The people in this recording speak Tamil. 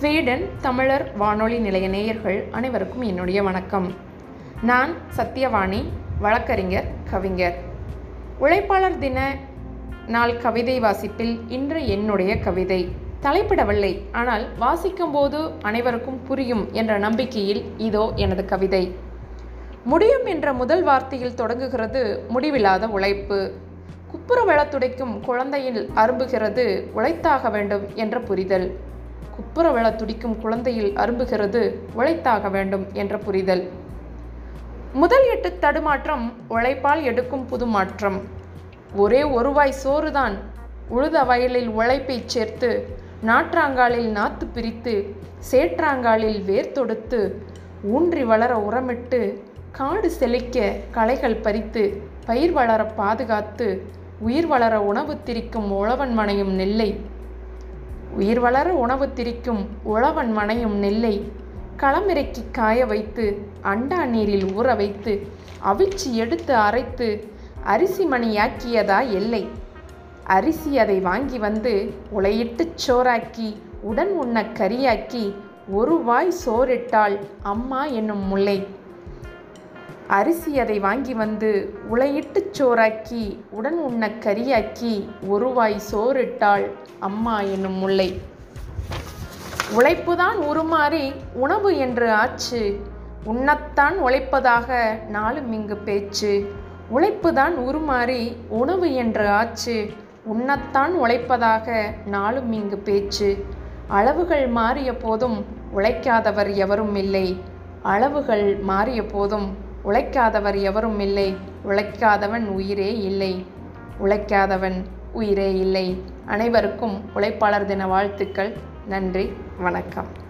ஸ்வீடன் தமிழர் வானொலி நிலைய நேயர்கள் அனைவருக்கும் என்னுடைய வணக்கம். நான் சத்யவாணி வழக்கறிஞர் கவிஞர். உழைப்பாளர் தின நாள் கவிதை வாசிப்பில் இன்று என்னுடைய கவிதை. தலைப்பிடவில்லை ஆனால் வாசிக்கும்போது அனைவருக்கும் புரியும் என்ற நம்பிக்கையில் இதோ எனது கவிதை. முடியும் என்ற முதல் வார்த்தையில் தொடங்குகிறது முடிவில்லாத உழைப்பு. குப்புற துடைக்கும் குழந்தையில் அரும்புகிறது உழைத்தாக வேண்டும் என்ற புரிதல். குப்புற துடிக்கும் குழந்தையில் அரும்புகிறது உழைத்தாக வேண்டும் என்ற புரிதல். முதல் எட்டு தடுமாற்றம் உழைப்பால் எடுக்கும் புது மாற்றம். ஒரே ஒருவாய் சோறுதான். உழுத வயலில் உழைப்பைச் சேர்த்து நாற்றாங்காலில் நாத்து பிரித்து சேற்றாங்காலில் வேர் தொடுத்து ஊன்றி வளர உரமிட்டு காடு செழிக்க களைகள் பறித்து பயிர் வளர பாதுகாத்து உயிர் வளர உணவு திரிக்கும் உழவன் மனையும் நெல்லை உயிர் வளர உணவு திரிக்கும் உழவன் மனையும் நெல்லை களமிறக்கி காய வைத்து அண்டா நீரில் ஊற வைத்து அவிச்சு எடுத்து அரைத்து அரிசி மணியாக்கியதா எல்லை? அரிசி அதை வாங்கி வந்து உலையிட்டுச் சோறாக்கி உடன் உண்ண கரியாக்கி ஒரு வாய் சோறிட்டாள் அம்மா என்னும் முல்லை. அரிசி அதை வாங்கி வந்து உளையிட்டு சோறாக்கி உடன் உண்ண கரியாக்கி ஒருவாய் சோறிட்டாள் அம்மா என்னும் முல்லை. உழைப்புதான் உருமாறி உணவு என்று ஆச்சு. உண்ணத்தான் உழைப்பதாக நாளும் இங்கு பேச்சு. உழைப்புதான் உருமாறி உணவு என்று ஆச்சு. உண்ணத்தான் உழைப்பதாக நாளும் இங்கு பேச்சு. அளவுகள் மாறிய போதும் உழைக்காதவர் எவரும் இல்லை. அளவுகள் மாறிய போதும் உழைக்காதவர் எவரும் இல்லை உழைக்காதவன் உயிரே இல்லை. உழைக்காதவன் உயிரே இல்லை. அனைவருக்கும் உழைப்பாளர் தின வாழ்த்துக்கள். நன்றி வணக்கம்.